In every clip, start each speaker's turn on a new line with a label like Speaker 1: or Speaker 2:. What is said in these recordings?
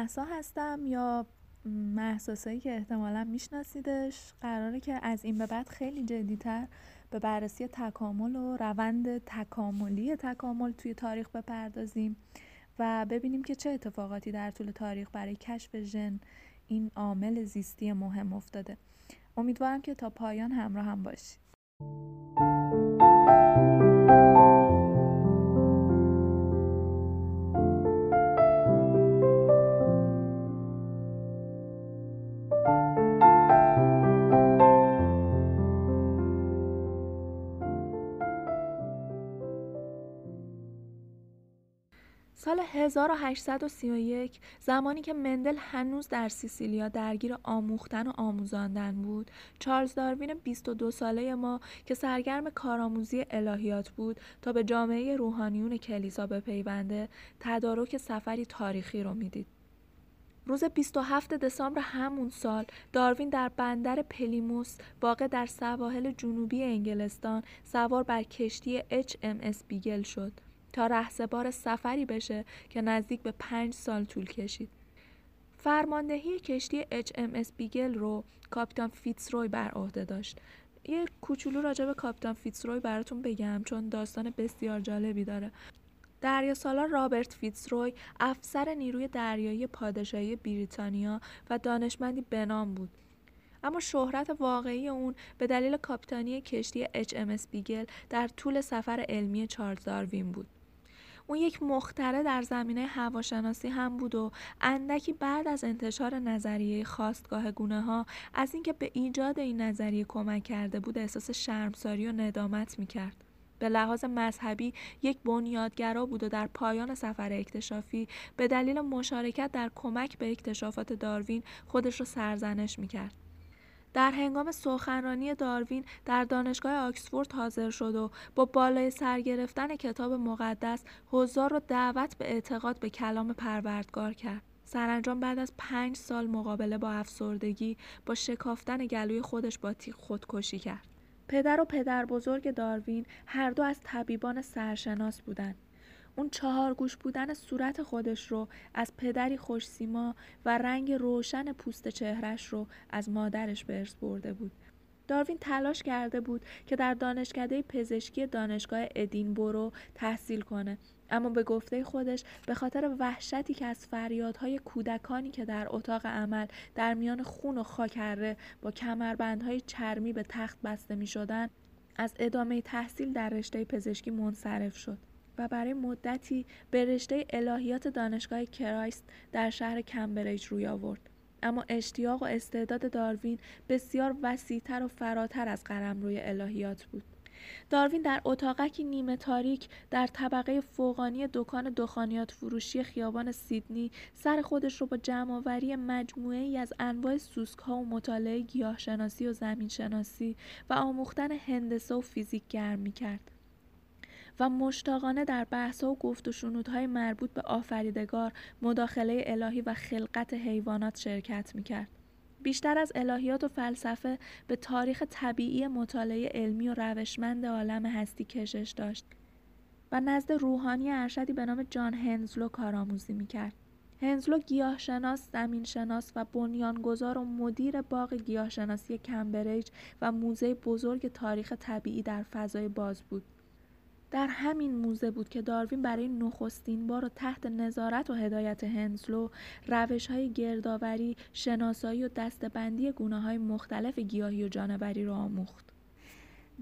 Speaker 1: محسا هستم یا محساسایی که احتمالا میشناسیدش قراره که از این به بعد خیلی جدیتر به بررسی تکامل و روند تکاملی تکامل توی تاریخ بپردازیم و ببینیم که چه اتفاقاتی در طول تاریخ برای کشف ژن این عامل زیستی مهم افتاده. امیدوارم که تا پایان همراه هم باشید سال 1831 زمانی که مندل هنوز در سیلیسیا درگیر آموختن و آموزاندن بود. چارلز داروین 22 ساله ما که سرگرم کارآموزی الهیات بود تا به جامعه روحانیون کلیسا بپیونده تدارک سفری تاریخی رو می‌دید. روز 27 دسامبر همون سال داروین در بندر پلیموس واقع در سواحل جنوبی انگلستان سوار بر کشتی HMS بیگل شد. تا رهسپار سفری بشه که نزدیک به پنج سال طول کشید. فرماندهی کشتی HMS بیگل رو کاپیتان فیتسروی بر عهده داشت. یه کوچولو راجع به کاپیتان فیتسروی براتون بگم چون داستان بسیار جالبی داره. دریا سالار رابرت فیتسروی افسر نیروی دریایی پادشاهی بریتانیا و دانشمندی بنام بود. اما شهرت واقعی اون به دلیل کاپیتانی کشتی HMS بیگل در طول سفر علمی چارلز داروین بود. اون یک مختره در زمینه هواشناسی هم بود و اندکی بعد از انتشار نظریه خواستگاه گونه ها از اینکه به ایجاد این نظریه کمک کرده بود احساس شرمساری و ندامت می‌کرد. به لحاظ مذهبی یک بنیادگرا بود و در پایان سفر اکتشافی به دلیل مشارکت در کمک به اکتشافات داروین خودش را سرزنش می‌کرد. در هنگام سخنرانی داروین در دانشگاه آکسفورد حاضر شد و با بالای سر گرفتن کتاب مقدس حضار را دعوت به اعتقاد به کلام پروردگار کرد. سرانجام بعد از پنج سال مقابله با افسردگی با شکافتن گلوی خودش با تیغ خودکشی کرد. پدر و پدر بزرگ داروین هر دو از طبیبان سرشناس بودند. اون چهار گوش بودن صورت خودش رو از پدری خوش سیما و رنگ روشن پوست چهرش رو از مادرش به ارث برده بود. داروین تلاش کرده بود که در دانشکده پزشکی دانشگاه ادینبرو تحصیل کنه اما به گفته خودش به خاطر وحشتی که از فریادهای کودکانی که در اتاق عمل در میان خون و خاکره با کمربندهای چرمی به تخت بسته می شدن از ادامه تحصیل در رشته پزشکی منصرف شد. و برای مدتی به رشته الهیات دانشگاه کرایست در شهر کمبریج روی آورد. اما اشتیاق و استعداد داروین بسیار وسیعتر و فراتر از روی الهیات بود. داروین در اتاقکی نیمه تاریک در طبقه فوقانی دکان دخانیات فروشی خیابان سیدنی سر خودش رو با جمعآوری مجموعه ای از انواع سوسک ها و مطالعه گیاهشناسی و زمینشناسی و آموختن هندسه و فیزیک گرم می کرد. و مشتاقانه در بحث‌ها و گفت و شنودهای مربوط به آفریدگار، مداخله الهی و خلقت حیوانات شرکت می‌کرد. بیشتر از الهیات و فلسفه به تاریخ طبیعی مطالعه علمی و روشمند عالم هستی کشش داشت و نزد روحانی ارشدی به نام جان هنزلو کارآموزی می‌کرد. هنزلو گیاهشناس، زمینشناس و بنیانگذار و مدیر باغ گیاهشناسی کمبریج و موزه بزرگ تاریخ طبیعی در فضای باز بود. در همین موزه بود که داروین برای نخستین بار و تحت نظارت و هدایت هنسلو روش های گردآوری، شناسایی و دستبندی گونه های مختلف گیاهی و جانوری را آموخت.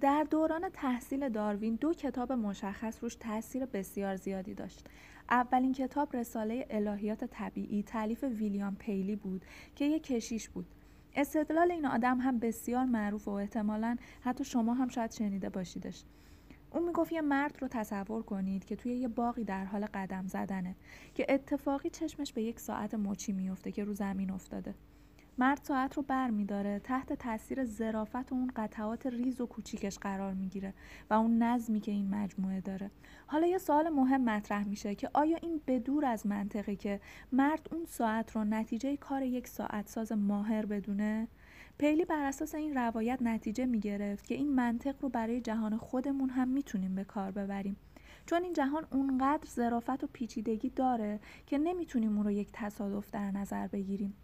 Speaker 1: در دوران تحصیل داروین دو کتاب مشخص روش تاثیر بسیار زیادی داشت. اولین کتاب رساله الهیات طبیعی تعلیف ویلیام پیلی بود که یک کشیش بود. استدلال این آدم هم بسیار معروف و احتمالا حتی شما هم شاید شنیده باشیدش. اون می‌گفت یه مرد رو تصور کنید که توی یه باقی در حال قدم زدنه که اتفاقی چشمش به یک ساعت مچی میفته که رو زمین افتاده. مرد ساعت رو بر میداره تحت تاثیر ظرافت و اون قطعات ریز و کوچیکش قرار می‌گیره و اون نظمی که این مجموعه داره. حالا یه سوال مهم مطرح میشه که آیا این به از منطقه که مرد اون ساعت رو نتیجه کار یک ساعت ساز ماهر بدونه؟ پیلی بر اساس این روایت نتیجه می گرفت که این منطق رو برای جهان خودمون هم می‌تونیم به کار ببریم. چون این جهان اونقدر ظرافت و پیچیدگی داره که نمی‌تونیم اون رو یک تصادف در نظر بگیریم.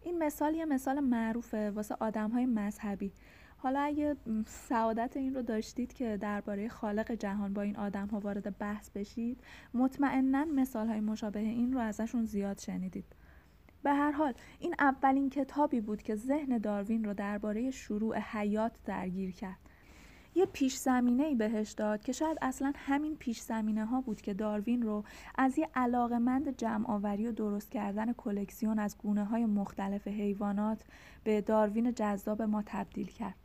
Speaker 1: این مثال یه مثال معروفه واسه آدم های مذهبی. حالا اگه سعادت این رو داشتید که درباره خالق جهان با این آدم ها وارد بحث بشید مطمئنا مثال های مشابه این رو ازشون زیاد شنیدید. به هر حال این اولین کتابی بود که ذهن داروین رو درباره شروع حیات درگیر کرد یه پیش زمینه ای بهش داد که شاید اصلا همین پیش زمینه ها بود که داروین رو از یه علاقمند جمع آوری و درست کردن کلکسیون از گونه های مختلف حیوانات به داروین جذاب ما تبدیل کرد.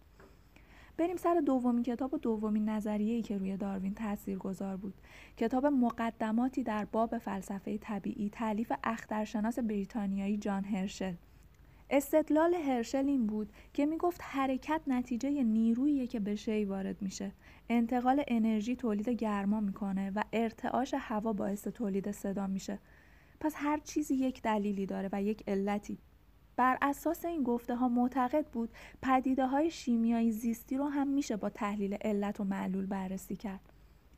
Speaker 1: بریم سر دومین کتاب و دومین نظریه‌ای که روی داروین تأثیر گذار بود. کتاب مقدماتی در باب فلسفه طبیعی تعلیف اخترشناس بریتانیایی جان هرشل. استدلال هرشل این بود که می‌گفت حرکت نتیجه نیرویی که به شی وارد میشه انتقال انرژی تولید گرما می‌کنه و ارتعاش هوا باعث تولید صدا میشه پس هر چیزی یک دلیلی داره و یک علتی بر اساس این گفته ها معتقد بود پدیده های شیمیایی زیستی رو هم میشه با تحلیل علت و معلول بررسی کرد.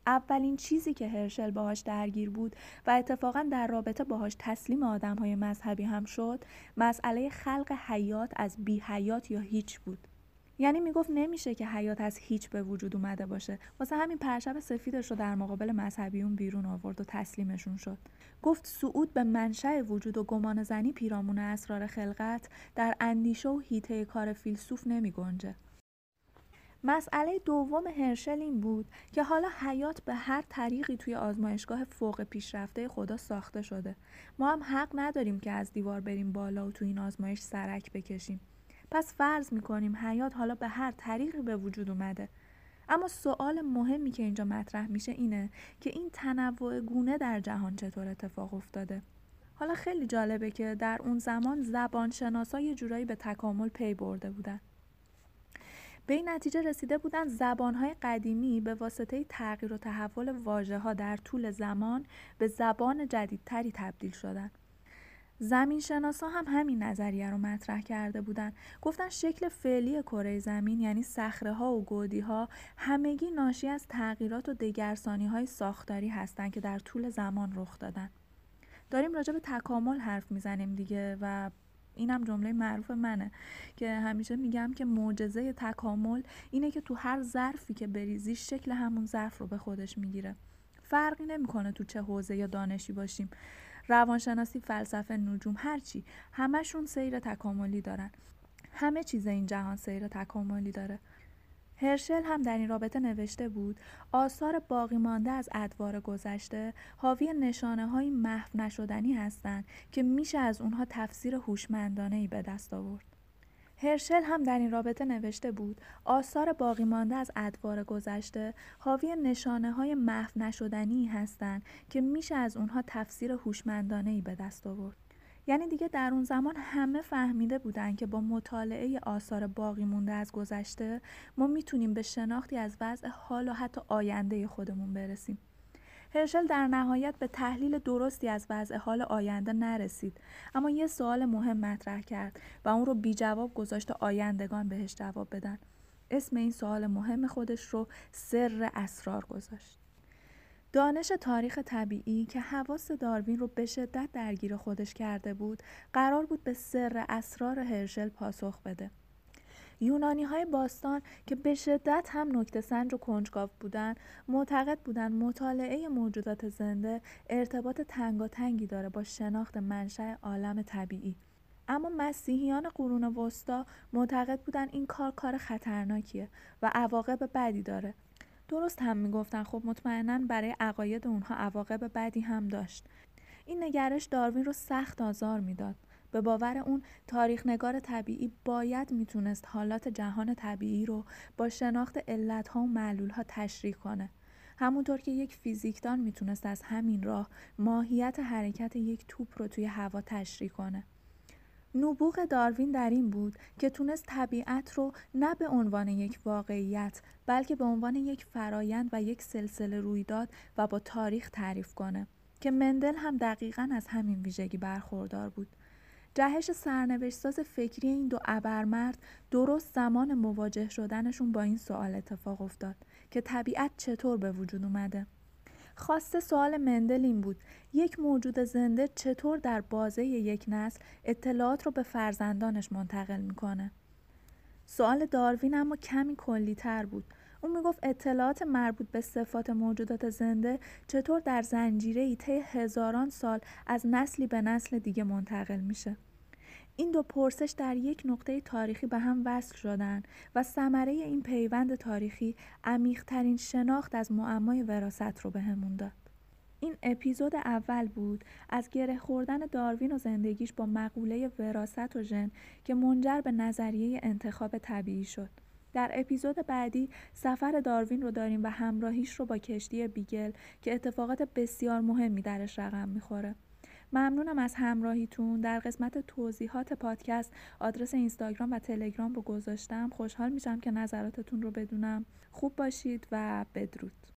Speaker 1: اولین چیزی که هرشل باهاش درگیر بود و اتفاقا در رابطه باهاش تسلیم آدم های مذهبی هم شد مسئله خلق حیات از بی حیات یا هیچ بود. یعنی می‌گفت نمیشه که حیات از هیچ به وجود اومده باشه. واسه همین پرشب سفیدش رو در مقابل مذهبیون بیرون آورد و تسلیمشون شد. گفت صعود به منشأ وجود و گمان زنی پیرامون اسرار خلقت در اندیشه و هیته کار فیلسوف نمی گنجه. مسئله دوم هرشل این بود که حالا حیات به هر طریقی توی آزمایشگاه فوق پیشرفته خدا ساخته شده. ما هم حق نداریم که از دیوار بریم بالا و تو این آزمایش سرک بکشیم. پس فرض می‌کنیم حیات حالا به هر طریقی به وجود اومده. اما سوال مهمی که اینجا مطرح میشه اینه که این تنوع گونه در جهان چطور اتفاق افتاده؟ حالا خیلی جالبه که در اون زمان زبان شناسا جورایی به تکامل پی برده بودن. به این نتیجه رسیده بودند زبانهای قدیمی به واسطه تغییر و تحول واژه ها در طول زمان به زبان جدیدتری تبدیل شدند. زمین شناسا هم همین نظریه رو مطرح کرده بودند. گفتن شکل فعلی کره زمین یعنی صخره ها و گودی ها همگی ناشی از تغییرات و دگرسانی های ساختاری هستند که در طول زمان رخ دادن. داریم راجع به تکامل حرف می‌زنیم دیگه و اینم جمله معروف منه که همیشه میگم که معجزه تکامل اینه که تو هر ظرفی که بریزی شکل همون ظرف رو به خودش می‌گیره فرقی نمی‌کنه تو چه حوزه یا دانشی باشیم روانشناسی فلسفه نجوم هرچی همشون سیر تکاملی دارن. همه چیز این جهان سیر تکاملی داره. هرشل هم در این رابطه نوشته بود آثار باقی مانده از ادوار گذشته حاوی نشانه های محو نشدنی هستند که میشه از اونها تفسیر هوشمندانه ای به دست آورد. هرشل هم در این رابطه نوشته بود آثار باقی مانده از ادوار گذشته حاوی نشانه های محو نشدنی هستند که میشه از اونها تفسیر هوشمندانه ای به دست آورد. یعنی دیگه در اون زمان همه فهمیده بودن که با مطالعه آثار باقی مونده از گذشته ما می‌تونیم به شناختی از وضع حال و حتی آینده خودمون برسیم. هرشل در نهایت به تحلیل درستی از وضع حال آینده نرسید. اما یه سوال مهم مطرح کرد و اون رو بی جواب گذاشت آیندگان بهش جواب بدن. اسم این سوال مهم خودش رو سر اسرار گذاشت. دانش تاریخ طبیعی که حواس داروین رو به شدت درگیر خودش کرده بود قرار بود به سر اسرار هرشل پاسخ بده. یونانی های باستان که به شدت هم نکته سنج و کنجکاو بودن معتقد بودن مطالعه موجودات زنده ارتباط تنگاتنگی داره با شناخت منشأ عالم طبیعی. اما مسیحیان قرون وسطا معتقد بودن این کار کار خطرناکیه و عواقب بدی داره. درست هم می‌گفتن خب مطمئنا برای عقاید اونها عواقب بدی هم داشت. این نگرش داروین رو سخت آزار می‌داد. به باور اون تاریخ نگار طبیعی باید می‌تونست حالات جهان طبیعی رو با شناخت علتها و معلولها تشریح کنه. همونطور که یک فیزیکدان می‌تونست از همین راه ماهیت حرکت یک توپ رو توی هوا تشریح کنه. نبوغ داروین در این بود که تونست طبیعت رو نه به عنوان یک واقعیت بلکه به عنوان یک فرایند و یک سلسله رویداد و با تاریخ تعریف کنه که مندل هم دقیقا از همین ویژگی برخوردار بود. جهش سرنوشتساز فکری این دو ابرمرد درست زمان مواجه شدنشون با این سوال اتفاق افتاد که طبیعت چطور به وجود اومده. خواسته سوال مندل این بود یک موجود زنده چطور در بازه یک نسل اطلاعات رو به فرزندانش منتقل می‌کنه؟ سوال داروین اما کمی کلی تر بود. اون می‌گفت اطلاعات مربوط به صفات موجودات زنده چطور در زنجیره ای طی هزاران سال از نسلی به نسل دیگه منتقل میشه این دو پرسش در یک نقطه تاریخی به هم وصل شدن و ثمره این پیوند تاریخی عمیقترین شناخت از معمای وراست رو بهمون داد. این اپیزود اول بود از گره خوردن داروین و زندگیش با مقوله وراست و ژن که منجر به نظریه انتخاب طبیعی شد. در اپیزود بعدی سفر داروین رو داریم و همراهیش رو با کشتی بیگل که اتفاقات بسیار مهمی درش رقم می‌خوره. ممنونم از همراهیتون. در قسمت توضیحات پادکست آدرس اینستاگرام و تلگرام رو گذاشتم. خوشحال میشم که نظراتتون رو بدونم. خوب باشید و بدرود.